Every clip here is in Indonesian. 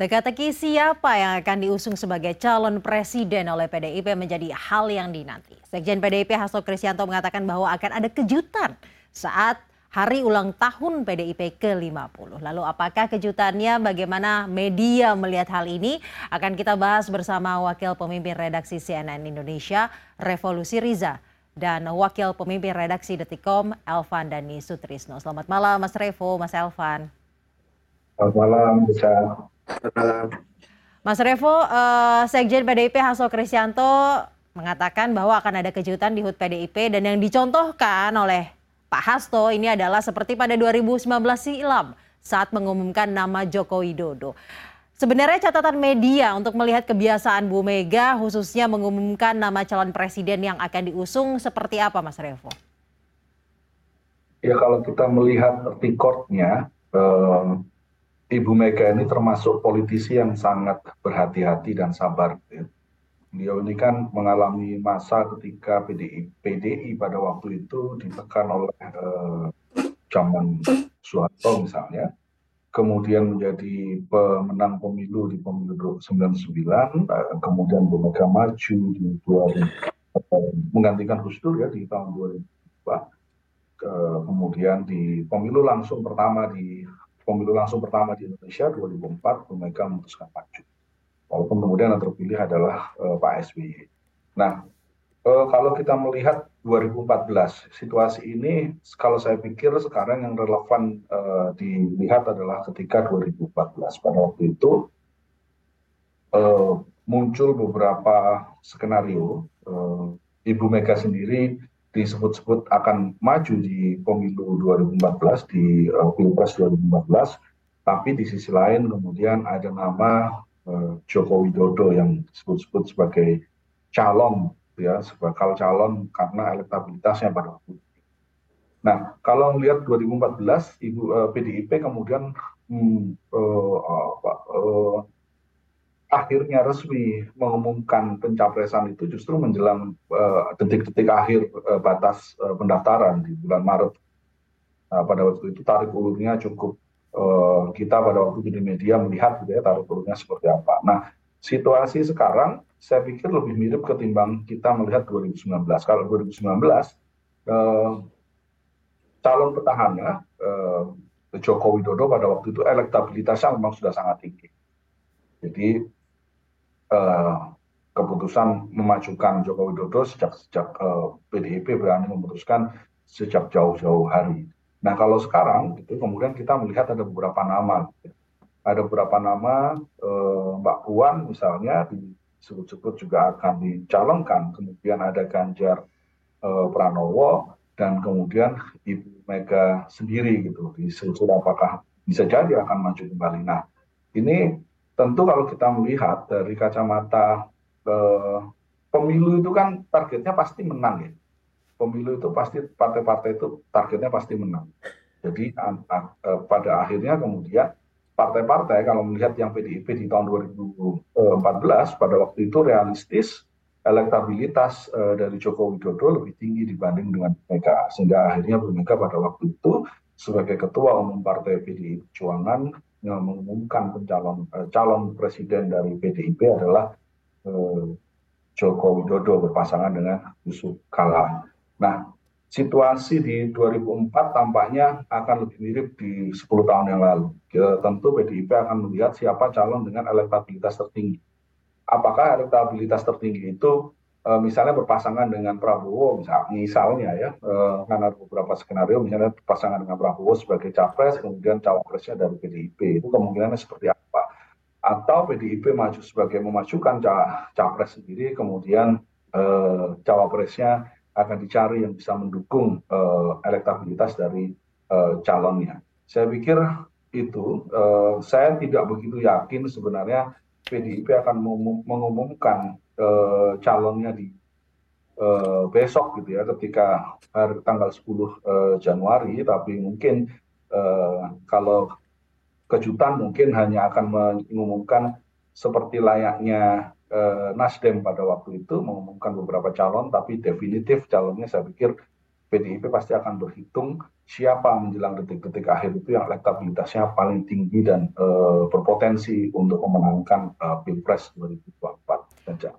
Teka-teki siapa yang akan diusung sebagai calon presiden oleh PDIP menjadi hal yang dinanti. Sekjen PDIP Hasto Kristianto mengatakan bahwa akan ada kejutan saat hari ulang tahun PDIP ke-50. Lalu apakah kejutannya, bagaimana media melihat hal ini? Akan kita bahas bersama Wakil Pemimpin Redaksi CNN Indonesia, Revolusi Riza dan Wakil Pemimpin Redaksi Detikom, Elvan Dani Sutrisno. Selamat malam Mas Revo, Mas Elvan. Selamat malam, bisa. Mas Revo, uh, Sekjen PDIP Hasto Kristianto mengatakan bahwa akan ada kejutan di HUT PDIP dan yang dicontohkan oleh Pak Hasto ini adalah seperti pada 2019 silam saat mengumumkan nama Joko Widodo. Sebenarnya catatan media untuk melihat kebiasaan Bu Mega khususnya mengumumkan nama calon presiden yang akan diusung seperti apa Mas Revo? Ya kalau kita melihat recordnya, eh, Ibu Mega ini termasuk politisi yang sangat berhati-hati dan sabar. Beliau ini kan mengalami masa ketika PDI, PDI pada waktu itu ditekan oleh eh, zaman Soeharto misalnya, kemudian menjadi pemenang pemilu di pemilu 99, eh, kemudian Bu Mega maju di 2000, eh, menggantikan Gus Dur ya di tahun 2002, kemudian di pemilu langsung pertama di pemilu langsung pertama di Indonesia 2004 Bu Mega memutuskan maju. Walaupun kemudian yang terpilih adalah uh, Pak SBY. Nah, uh, kalau kita melihat 2014 situasi ini, kalau saya pikir sekarang yang relevan uh, dilihat adalah ketika 2014 pada waktu itu uh, muncul beberapa skenario. Uh, Ibu Mega sendiri disebut-sebut akan maju di pemilu 2014 di uh, pilpres 2014 tapi di sisi lain kemudian ada nama uh, Joko Widodo yang disebut-sebut sebagai calon ya sebagai calon karena elektabilitasnya pada waktu itu. Nah kalau melihat 2014 ibu uh, PDIP kemudian hmm, uh, uh, uh, akhirnya resmi mengumumkan pencapresan itu justru menjelang eh, detik-detik uh, akhir uh, batas uh, pendaftaran di bulan Maret. Nah, pada waktu itu tarik ulurnya cukup uh, kita pada waktu di media melihat gitu ya tarik ulurnya seperti apa. Nah situasi sekarang saya pikir lebih mirip ketimbang kita melihat 2019. Kalau 2019 uh, calon petahana uh, Joko Widodo pada waktu itu elektabilitasnya memang sudah sangat tinggi. Jadi Eh, keputusan memajukan Joko Widodo sejak sejak uh, PDIP berani memutuskan sejak jauh-jauh hari. Nah kalau sekarang itu kemudian kita melihat ada beberapa nama, gitu. ada beberapa nama uh, Mbak Puan misalnya disebut-sebut juga akan dicalonkan, kemudian ada Ganjar uh, Pranowo dan kemudian Ibu Mega sendiri gitu disebut apakah bisa jadi akan maju kembali. Nah ini tentu kalau kita melihat dari kacamata eh, pemilu itu kan targetnya pasti menang ya. Pemilu itu pasti partai-partai itu targetnya pasti menang. Jadi eh, pada akhirnya kemudian partai-partai kalau melihat yang PDIP di tahun 2014 pada waktu itu realistis elektabilitas uh, dari Joko Widodo lebih tinggi dibanding dengan Mega sehingga akhirnya Bu pada waktu itu sebagai ketua umum partai PDI Perjuangan mengumumkan pencalon eh, calon presiden dari PDIP adalah eh, Joko Widodo berpasangan dengan Yusuf Kala. Nah, situasi di 2004 tampaknya akan lebih mirip di 10 tahun yang lalu. Ya, tentu PDIP akan melihat siapa calon dengan elektabilitas tertinggi. Apakah elektabilitas tertinggi itu Eh, misalnya berpasangan dengan Prabowo misal, misalnya ya uh, karena beberapa skenario misalnya berpasangan dengan Prabowo sebagai capres kemudian cawapresnya dari PDIP itu kemungkinannya seperti apa? Atau PDIP maju sebagai memajukan capres sendiri kemudian uh, cawapresnya akan dicari yang bisa mendukung elektabilitas dari calonnya. Saya pikir itu saya tidak begitu yakin sebenarnya PDIP akan mengumumkan uh, calonnya di uh, besok gitu ya ketika hari tanggal 10 uh, eh, Januari. Tapi mungkin uh, kalau kejutan mungkin hanya akan mengumumkan seperti layaknya Nasdem pada waktu itu mengumumkan beberapa calon tapi definitif calonnya saya pikir PDIP pasti akan berhitung siapa menjelang detik-detik akhir itu yang elektabilitasnya paling tinggi dan uh, berpotensi untuk memenangkan uh, Pilpres 2024.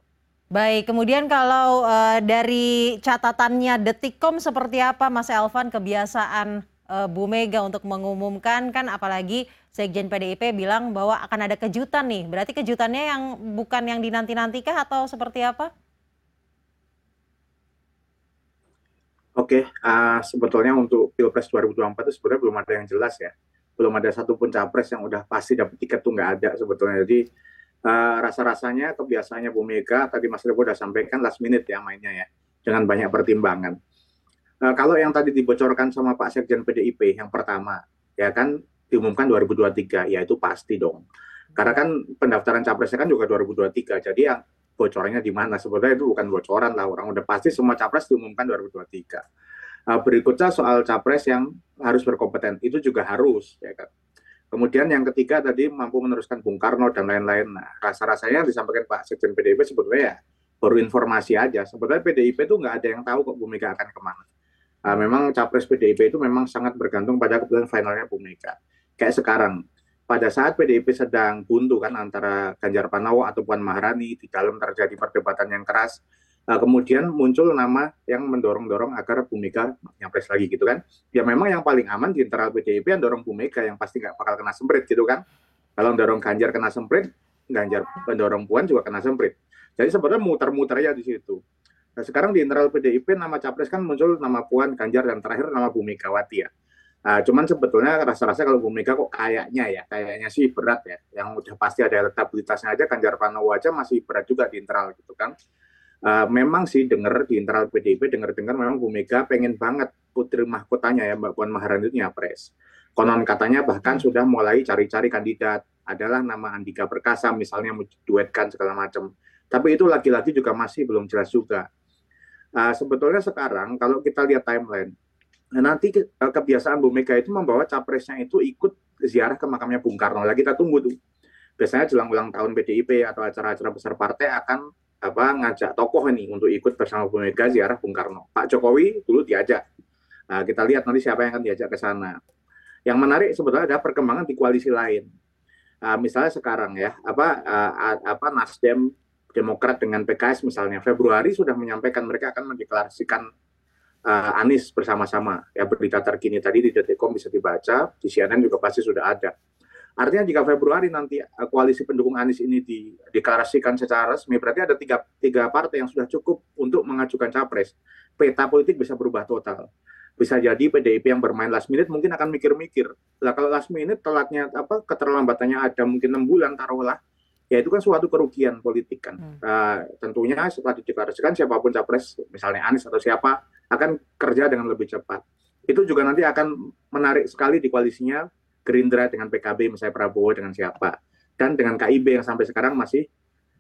Baik, kemudian kalau uh, dari catatannya Detikcom seperti apa Mas Elvan kebiasaan uh, Bu Mega untuk mengumumkan kan apalagi Sekjen PDIP bilang bahwa akan ada kejutan nih. Berarti kejutannya yang bukan yang dinanti-nantikah atau seperti apa? Oke, uh, sebetulnya untuk Pilpres 2024 itu sebenarnya belum ada yang jelas ya. Belum ada satupun capres yang udah pasti dapat tiket tuh nggak ada sebetulnya. Jadi uh, rasa-rasanya kebiasaannya Bu Mega tadi Mas Revo sudah sampaikan last minute ya mainnya ya dengan banyak pertimbangan. Uh, kalau yang tadi dibocorkan sama Pak Sekjen PDIP yang pertama ya kan diumumkan 2023 ya itu pasti dong. Karena kan pendaftaran capresnya kan juga 2023. Jadi yang bocorannya di mana? Sebetulnya itu bukan bocoran lah orang udah pasti semua capres diumumkan 2023. Uh, berikutnya soal capres yang harus berkompeten itu juga harus ya kan Kemudian yang ketiga tadi mampu meneruskan Bung Karno dan lain-lain. Nah, rasa-rasanya disampaikan Pak Sekjen PDIP sebetulnya ya baru informasi aja. Sebetulnya PDIP itu nggak ada yang tahu kok Bu Mega akan ke mana. Nah, memang capres PDIP itu memang sangat bergantung pada keputusan finalnya Bu Mega. Kayak sekarang, pada saat PDIP sedang buntu kan antara Ganjar Pranowo atau Puan Maharani di dalam terjadi perdebatan yang keras, Nah, kemudian muncul nama yang mendorong-dorong agar Bu Mega nyapres lagi gitu kan. Ya memang yang paling aman di internal PDIP yang dorong Bu Mega yang pasti nggak bakal kena semprit gitu kan. Kalau dorong Ganjar kena semprit, Ganjar mendorong Puan juga kena semprit. Jadi sebenarnya muter-muter ya di situ. Nah, sekarang di internal PDIP nama capres kan muncul nama Puan, Ganjar, dan terakhir nama Bu Megawati ya. Nah, cuman sebetulnya rasa-rasa kalau Bu Mega kok kayaknya ya, kayaknya sih berat ya. Yang udah pasti ada elektabilitasnya aja, Ganjar Pranowo aja masih berat juga di internal gitu kan uh, memang sih dengar di internal PDIP dengar-dengar memang Bu Mega pengen banget putri mahkotanya ya Mbak Puan Maharani itu nyapres. Konon katanya bahkan hmm. sudah mulai cari-cari kandidat. Adalah nama Andika Perkasa misalnya mau duetkan segala macam. Tapi itu lagi-lagi juga masih belum jelas juga. Uh, sebetulnya sekarang kalau kita lihat timeline, nanti ke, uh, kebiasaan Bu Mega itu membawa capresnya itu ikut ziarah ke makamnya Bung Karno. Lagi kita tunggu tuh. Biasanya jelang ulang tahun PDIP atau acara-acara besar partai akan apa ngajak tokoh ini untuk ikut bersama Bu Mega ziarah Bung Karno. Pak Jokowi dulu diajak. Nah, kita lihat nanti siapa yang akan diajak ke sana. Yang menarik sebetulnya ada perkembangan di koalisi lain. Uh, misalnya sekarang ya, apa uh, apa Nasdem Demokrat dengan PKS misalnya Februari sudah menyampaikan mereka akan mendeklarasikan uh, Anies bersama-sama. Ya berita terkini tadi di Detikcom bisa dibaca, di CNN juga pasti sudah ada. Artinya jika Februari nanti eh, koalisi pendukung Anies ini dideklarasikan secara resmi, berarti ada tiga, tiga partai yang sudah cukup untuk mengajukan capres. Peta politik bisa berubah total. Bisa jadi PDIP yang bermain last minute mungkin akan mikir-mikir. Lah kalau last minute telatnya apa keterlambatannya ada mungkin enam bulan taruhlah, ya itu kan suatu kerugian politik kan. Hmm. Uh, tentunya setelah dideklarasikan siapa pun capres, misalnya Anies atau siapa, akan kerja dengan lebih cepat. Itu juga nanti akan menarik sekali di koalisinya Gerindra dengan PKB misalnya Prabowo dengan siapa. Dan dengan KIB yang sampai sekarang masih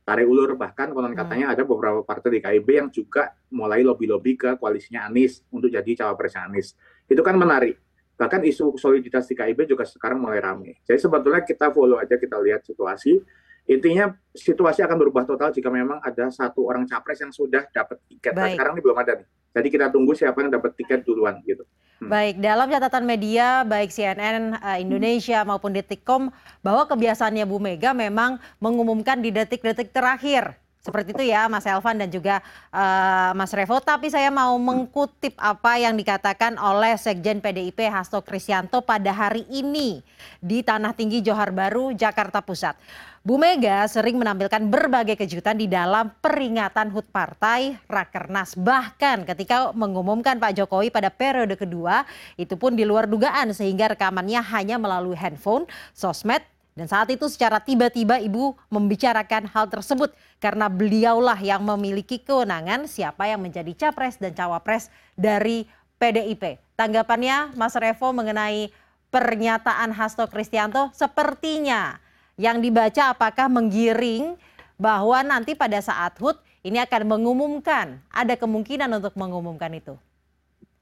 tarik ulur. Bahkan konon katanya hmm. ada beberapa partai di KIB yang juga mulai lobby-lobby ke koalisinya Anies untuk jadi cawapres Anies. Itu kan menarik. Bahkan isu soliditas di KIB juga sekarang mulai ramai jadi sebetulnya kita follow aja kita lihat situasi. Intinya situasi akan berubah total jika memang ada satu orang capres yang sudah dapat tiket. Nah, sekarang ini belum ada nih. Jadi kita tunggu siapa yang dapat tiket duluan gitu. Hmm. Baik, dalam catatan media baik CNN uh, eh, Indonesia hmm. maupun Detikcom bahwa kebiasaannya Bu Mega memang mengumumkan di detik-detik terakhir. Seperti itu ya Mas Elvan dan juga uh, Mas Revo. Tapi saya mau mengkutip apa yang dikatakan oleh Sekjen PDIP Hasto Kristianto pada hari ini di Tanah Tinggi Johar Baru, Jakarta Pusat. Bu Mega sering menampilkan berbagai kejutan di dalam peringatan HUT Partai Rakernas. Bahkan ketika mengumumkan Pak Jokowi pada periode kedua, itu pun di luar dugaan sehingga rekamannya hanya melalui handphone, sosmed, dan saat itu secara tiba-tiba Ibu membicarakan hal tersebut karena beliaulah yang memiliki kewenangan siapa yang menjadi capres dan cawapres dari PDIP. Tanggapannya Mas Revo mengenai pernyataan Hasto Kristianto sepertinya yang dibaca apakah menggiring bahwa nanti pada saat HUT ini akan mengumumkan, ada kemungkinan untuk mengumumkan itu.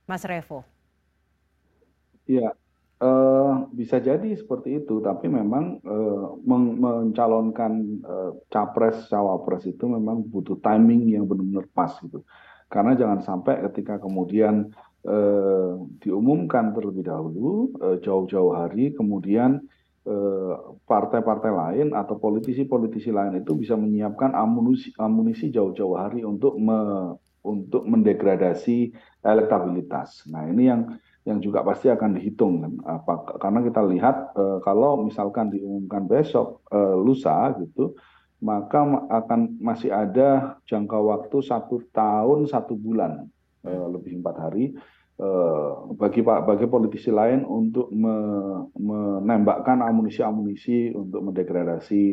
Mas Revo. Iya, bisa jadi seperti itu, tapi memang uh, men mencalonkan uh, capres cawapres itu memang butuh timing yang benar-benar pas gitu. Karena jangan sampai ketika kemudian eh, diumumkan terlebih dahulu eh, jauh-jauh hari, kemudian eh, partai-partai lain atau politisi-politisi lain itu bisa menyiapkan amunisi, amunisi jauh-jauh hari untuk me, untuk mendegradasi elektabilitas. Nah ini yang yang juga pasti akan dihitung kan apa karena kita lihat eh, kalau misalkan diumumkan besok eh, lusa gitu maka akan masih ada jangka waktu satu tahun satu bulan eh, lebih empat hari eh, bagi bagi politisi lain untuk me, menembakkan amunisi-amunisi untuk mendegradasi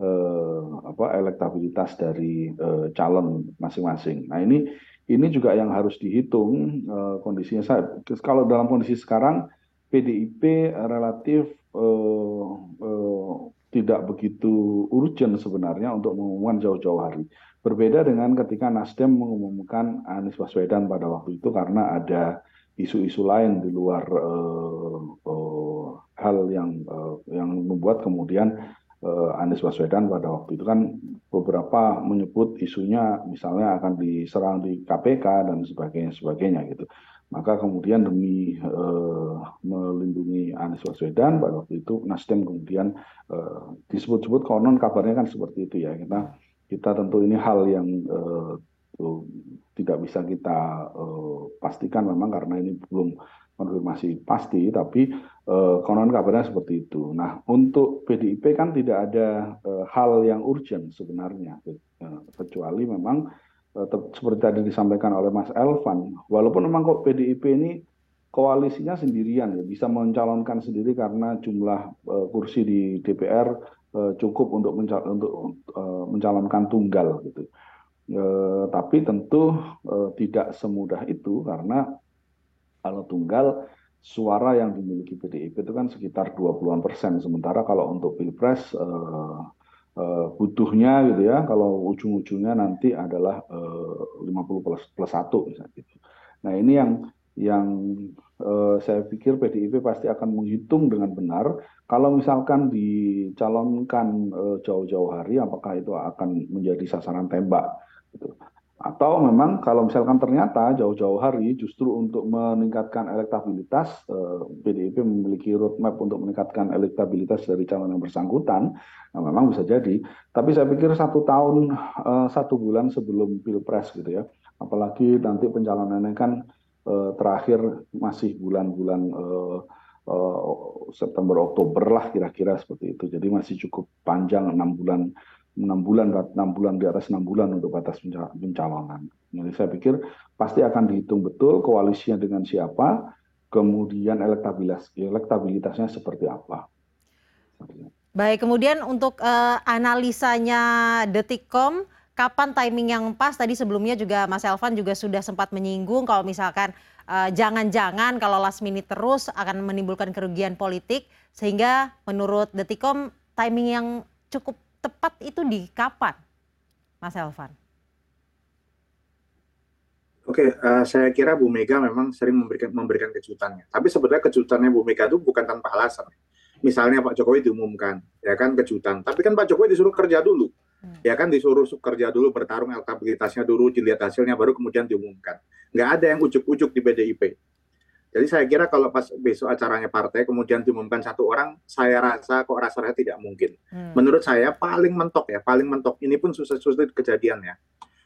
eh, apa elektabilitas dari eh, calon masing-masing. Nah ini ini juga yang harus dihitung uh, kondisinya. Saya, kalau dalam kondisi sekarang PDIP relatif uh, uh, tidak begitu urgent sebenarnya untuk mengumumkan jauh-jauh hari. Berbeda dengan ketika Nasdem mengumumkan Anies Baswedan pada waktu itu karena ada isu-isu lain di luar uh, uh, hal yang uh, yang membuat kemudian Anies Baswedan pada waktu itu kan beberapa menyebut isunya misalnya akan diserang di KPK dan sebagainya sebagainya gitu. Maka kemudian demi uh, melindungi Anies Baswedan pada waktu itu Nasdem kemudian uh, disebut-sebut konon kabarnya kan seperti itu ya. Kita kita tentu ini hal yang uh, tidak bisa kita uh, pastikan memang karena ini belum konfirmasi pasti, tapi uh, konon kabarnya seperti itu. Nah, untuk PDIP kan tidak ada uh, hal yang urgent sebenarnya, uh, kecuali memang uh, seperti tadi disampaikan oleh Mas Elvan, walaupun memang kok PDIP ini koalisinya sendirian ya, bisa mencalonkan sendiri karena jumlah uh, kursi di DPR uh, cukup untuk, mencal untuk uh, mencalonkan tunggal gitu. Uh, tapi tentu uh, tidak semudah itu karena kalau tunggal suara yang dimiliki PDIP itu kan sekitar 20-an persen. Sementara kalau untuk Pilpres uh, uh, butuhnya gitu ya, kalau ujung-ujungnya nanti adalah uh, 50 plus, plus 1 misalnya gitu. Nah ini yang yang uh, saya pikir PDIP pasti akan menghitung dengan benar kalau misalkan dicalonkan jauh-jauh hari apakah itu akan menjadi sasaran tembak gitu. Atau memang kalau misalkan ternyata jauh-jauh hari justru untuk meningkatkan elektabilitas, eh, PDIP memiliki roadmap untuk meningkatkan elektabilitas dari calon yang bersangkutan, nah memang bisa jadi. Tapi saya pikir satu tahun, eh, satu bulan sebelum pilpres gitu ya, apalagi nanti pencalonannya kan eh, terakhir masih bulan-bulan September Oktober lah kira-kira seperti itu. Jadi masih cukup panjang enam bulan enam bulan enam bulan di atas enam bulan untuk batas pencalonan. Jadi saya pikir pasti akan dihitung betul koalisinya dengan siapa, kemudian elektabilitas elektabilitasnya seperti apa. Baik, kemudian untuk uh, analisanya Detikcom, kapan timing yang pas? Tadi sebelumnya juga Mas Elvan juga sudah sempat menyinggung kalau misalkan eh, jangan-jangan uh, kalau last minute terus akan menimbulkan kerugian politik, sehingga menurut Detikcom timing yang cukup tepat itu di kapan, Mas Elvan? Oke, uh, saya kira Bu Mega memang sering memberikan memberikan kejutannya. Tapi sebetulnya kejutannya Bu Mega itu bukan tanpa alasan. Misalnya Pak Jokowi diumumkan, ya kan kejutan. Tapi kan Pak Jokowi disuruh kerja dulu, hmm. ya kan disuruh kerja dulu, bertarung elektabilitasnya dulu, dilihat hasilnya, baru kemudian diumumkan. Nggak ada yang ujuk-ujuk di PDIP. Jadi saya kira kalau pas besok acaranya partai kemudian diumumkan satu orang, saya rasa kok rasanya tidak mungkin. Hmm. Menurut saya paling mentok ya, paling mentok. Ini pun susah-susah kejadian ya.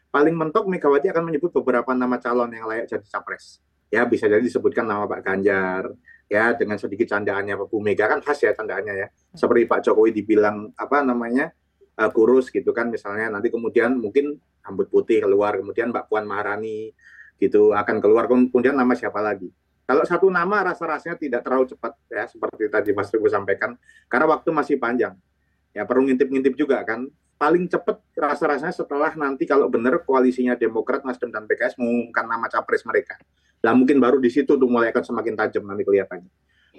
Paling mentok Megawati akan menyebut beberapa nama calon yang layak jadi capres. Ya bisa jadi disebutkan nama Pak Ganjar, ya dengan sedikit candaannya Pak Bu Mega kan khas ya candaannya ya. Hmm. Seperti Pak Jokowi dibilang apa namanya uh, kurus gitu kan misalnya nanti kemudian mungkin rambut putih keluar kemudian Mbak Puan Maharani gitu akan keluar kemudian nama siapa lagi kalau satu nama rasa-rasanya tidak terlalu cepat ya seperti tadi Mas Teguh sampaikan karena waktu masih panjang. Ya perlu ngintip-ngintip juga kan. Paling cepat rasa-rasanya setelah nanti kalau benar koalisinya Demokrat, Nasdem dan PKS mengumumkan nama capres mereka. Nah mungkin baru di situ tuh mulai akan semakin tajam nanti kelihatannya.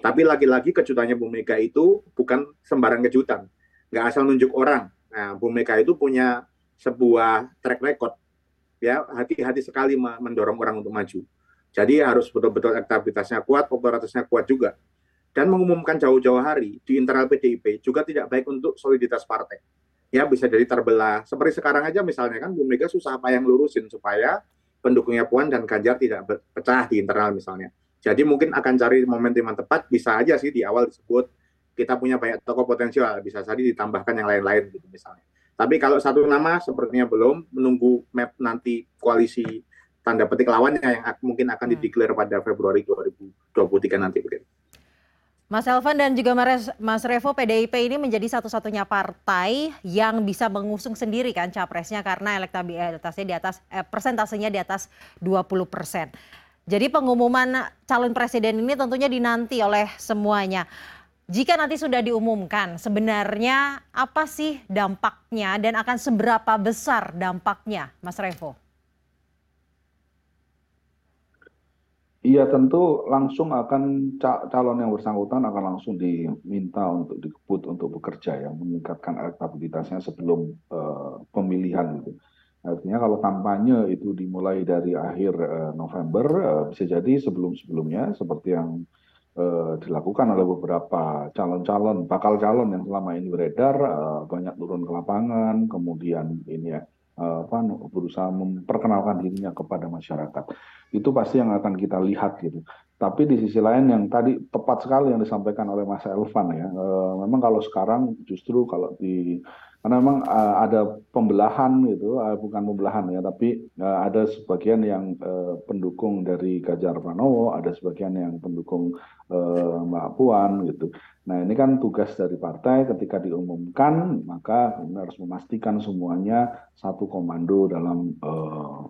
Tapi lagi-lagi kejutannya Bu Mega itu bukan sembarang kejutan. Nggak asal nunjuk orang. Nah Bu Mega itu punya sebuah track record. Ya hati-hati sekali mendorong orang untuk maju jadi harus betul-betul elektabilitasnya kuat, popularitasnya kuat juga. Dan mengumumkan jauh-jauh hari di internal PDIP juga tidak baik untuk soliditas partai. Ya bisa jadi terbelah. Seperti sekarang aja misalnya kan Bu Mega susah apa yang lurusin supaya pendukungnya Puan dan Ganjar tidak pecah di internal misalnya. Jadi mungkin akan cari momentum yang tepat, bisa aja sih di awal disebut kita punya banyak tokoh potensial, bisa saja ditambahkan yang lain-lain gitu misalnya. Tapi kalau satu nama sepertinya belum, menunggu map nanti koalisi tanda petik lawannya yang mungkin akan hmm. dideklar pada Februari 2023 nanti begitu. Mas Elvan dan juga Mas Revo, PDIP ini menjadi satu-satunya partai yang bisa mengusung sendiri kan capresnya karena elektabilitasnya di atas eh, persentasenya di atas 20 persen. Jadi pengumuman calon presiden ini tentunya dinanti oleh semuanya. Jika nanti sudah diumumkan, sebenarnya apa sih dampaknya dan akan seberapa besar dampaknya, Mas Revo? Iya tentu langsung akan calon yang bersangkutan akan langsung diminta untuk dikebut untuk bekerja ya meningkatkan elektabilitasnya sebelum uh, pemilihan gitu. Artinya kalau kampanye itu dimulai dari akhir uh, November uh, bisa jadi sebelum-sebelumnya seperti yang uh, dilakukan oleh beberapa calon-calon bakal calon yang selama ini beredar uh, banyak turun ke lapangan kemudian ini ya apa berusaha memperkenalkan dirinya kepada masyarakat itu pasti yang akan kita lihat gitu. Tapi di sisi lain yang tadi tepat sekali yang disampaikan oleh Mas Elvan ya e, memang kalau sekarang justru kalau di karena memang uh, ada pembelahan gitu uh, bukan pembelahan ya tapi uh, ada sebagian yang uh, pendukung dari Ganjar Pranowo ada sebagian yang pendukung uh, Mbak Puan gitu. Nah ini kan tugas dari partai ketika diumumkan maka harus memastikan semuanya satu komando dalam uh,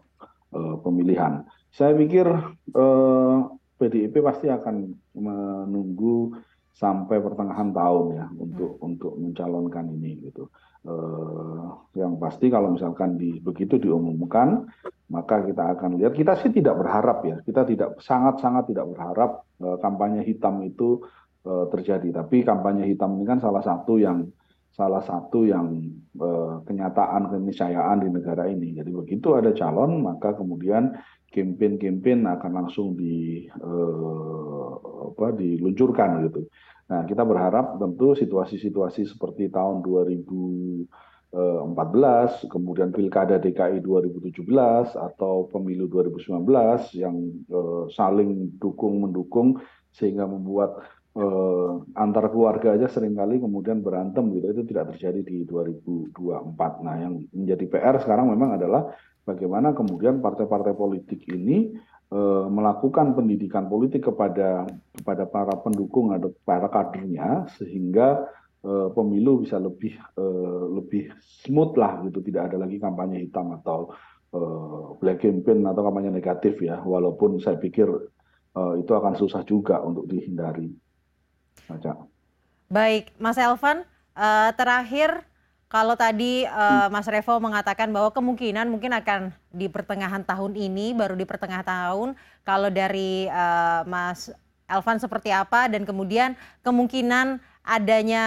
pemilihan saya pikir uh, PDIP pasti akan menunggu sampai pertengahan tahun ya untuk hmm. untuk mencalonkan ini gitu. Uh, yang pasti kalau misalkan di begitu diumumkan maka kita akan lihat kita sih tidak berharap ya kita tidak sangat sangat tidak berharap uh, kampanye hitam itu uh, terjadi tapi kampanye hitam ini kan salah satu yang salah satu yang uh, kenyataan keniscayaan di negara ini. Jadi begitu ada calon maka kemudian campaign-campaign akan langsung di uh, apa diluncurkan gitu. Nah, kita berharap tentu situasi-situasi seperti tahun 2014, kemudian Pilkada DKI 2017 atau Pemilu 2019 yang eh, saling dukung mendukung sehingga membuat eh, antar keluarga aja sering kali kemudian berantem gitu itu tidak terjadi di 2024. Nah, yang menjadi PR sekarang memang adalah bagaimana kemudian partai-partai politik ini Eh, melakukan pendidikan politik kepada kepada para pendukung atau para kadernya sehingga uh, pemilu bisa lebih uh, lebih smooth lah gitu tidak ada lagi kampanye hitam atau uh, black campaign atau kampanye negatif ya walaupun saya pikir uh, itu akan susah juga untuk dihindari. Baca. Baik, Mas Elvan, uh, terakhir kalau tadi uh, Mas Revo mengatakan bahwa kemungkinan mungkin akan di pertengahan tahun ini, baru di pertengahan tahun. Kalau dari uh, Mas Elvan seperti apa dan kemudian kemungkinan adanya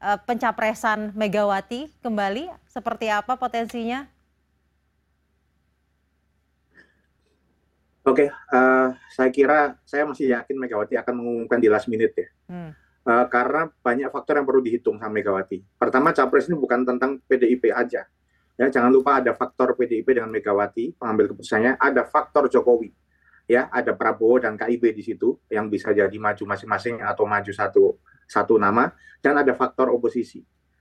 uh, pencapresan Megawati kembali seperti apa potensinya? Oke, okay, uh, saya kira saya masih yakin Megawati akan mengumumkan di last minute ya. Hmm uh, karena banyak faktor yang perlu dihitung sama Megawati. Pertama, capres ini bukan tentang PDIP aja. Ya, jangan lupa ada faktor PDIP dengan Megawati pengambil keputusannya, ada faktor Jokowi. Ya, ada Prabowo dan KIB di situ yang bisa jadi maju masing-masing atau maju satu satu nama dan ada faktor oposisi.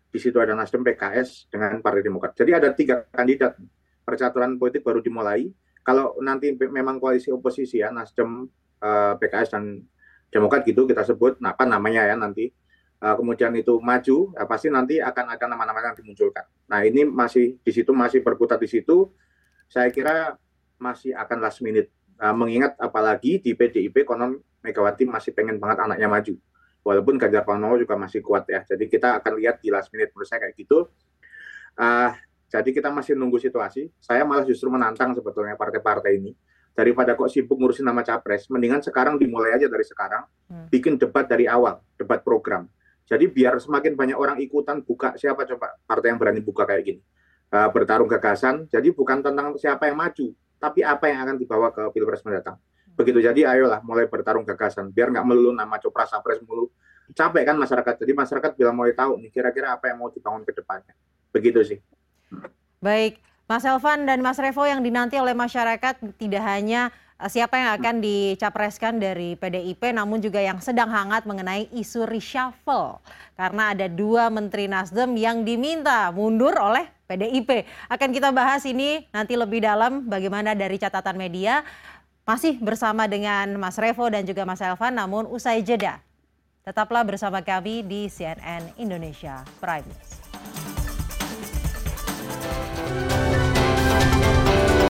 Di situ ada Nasdem, PKS dengan Partai Demokrat. Jadi ada tiga kandidat. Percaturan politik baru dimulai. Kalau nanti memang koalisi oposisi ya Nasdem, eh, PKS dan Demokrat gitu kita sebut nah, apa namanya ya nanti uh, kemudian itu maju ya pasti nanti akan ada nama-nama yang dimunculkan. Nah ini masih di situ masih berkutat di situ. Saya kira masih akan last minute. Uh, mengingat apalagi di PDIP konon Megawati masih pengen banget anaknya maju. Walaupun Ganjar Pranowo juga masih kuat ya. Jadi kita akan lihat di last minute menurut saya kayak gitu. Uh, jadi kita masih nunggu situasi. Saya malah justru menantang sebetulnya partai-partai ini daripada kok sibuk ngurusin nama capres, mendingan sekarang dimulai aja dari sekarang, hmm. bikin debat dari awal, debat program. Jadi biar semakin banyak orang ikutan buka siapa coba partai yang berani buka kayak gini, uh, bertarung gagasan. Jadi bukan tentang siapa yang maju, tapi apa yang akan dibawa ke pilpres mendatang. Hmm. Begitu jadi ayolah mulai bertarung gagasan, biar nggak melulu nama copras capres mulu. Capek kan masyarakat. Jadi masyarakat bilang mulai tahu nih kira-kira apa yang mau dibangun ke depannya. Begitu sih. Baik, Mas Elvan dan Mas Revo yang dinanti oleh masyarakat tidak hanya eh, siapa yang akan dicapreskan dari PDIP namun juga yang sedang hangat mengenai isu reshuffle karena ada dua menteri Nasdem yang diminta mundur oleh PDIP. Akan kita bahas ini nanti lebih dalam bagaimana dari catatan media masih bersama dengan Mas Revo dan juga Mas Elvan namun usai jeda. Tetaplah bersama kami di CNN Indonesia Prime News.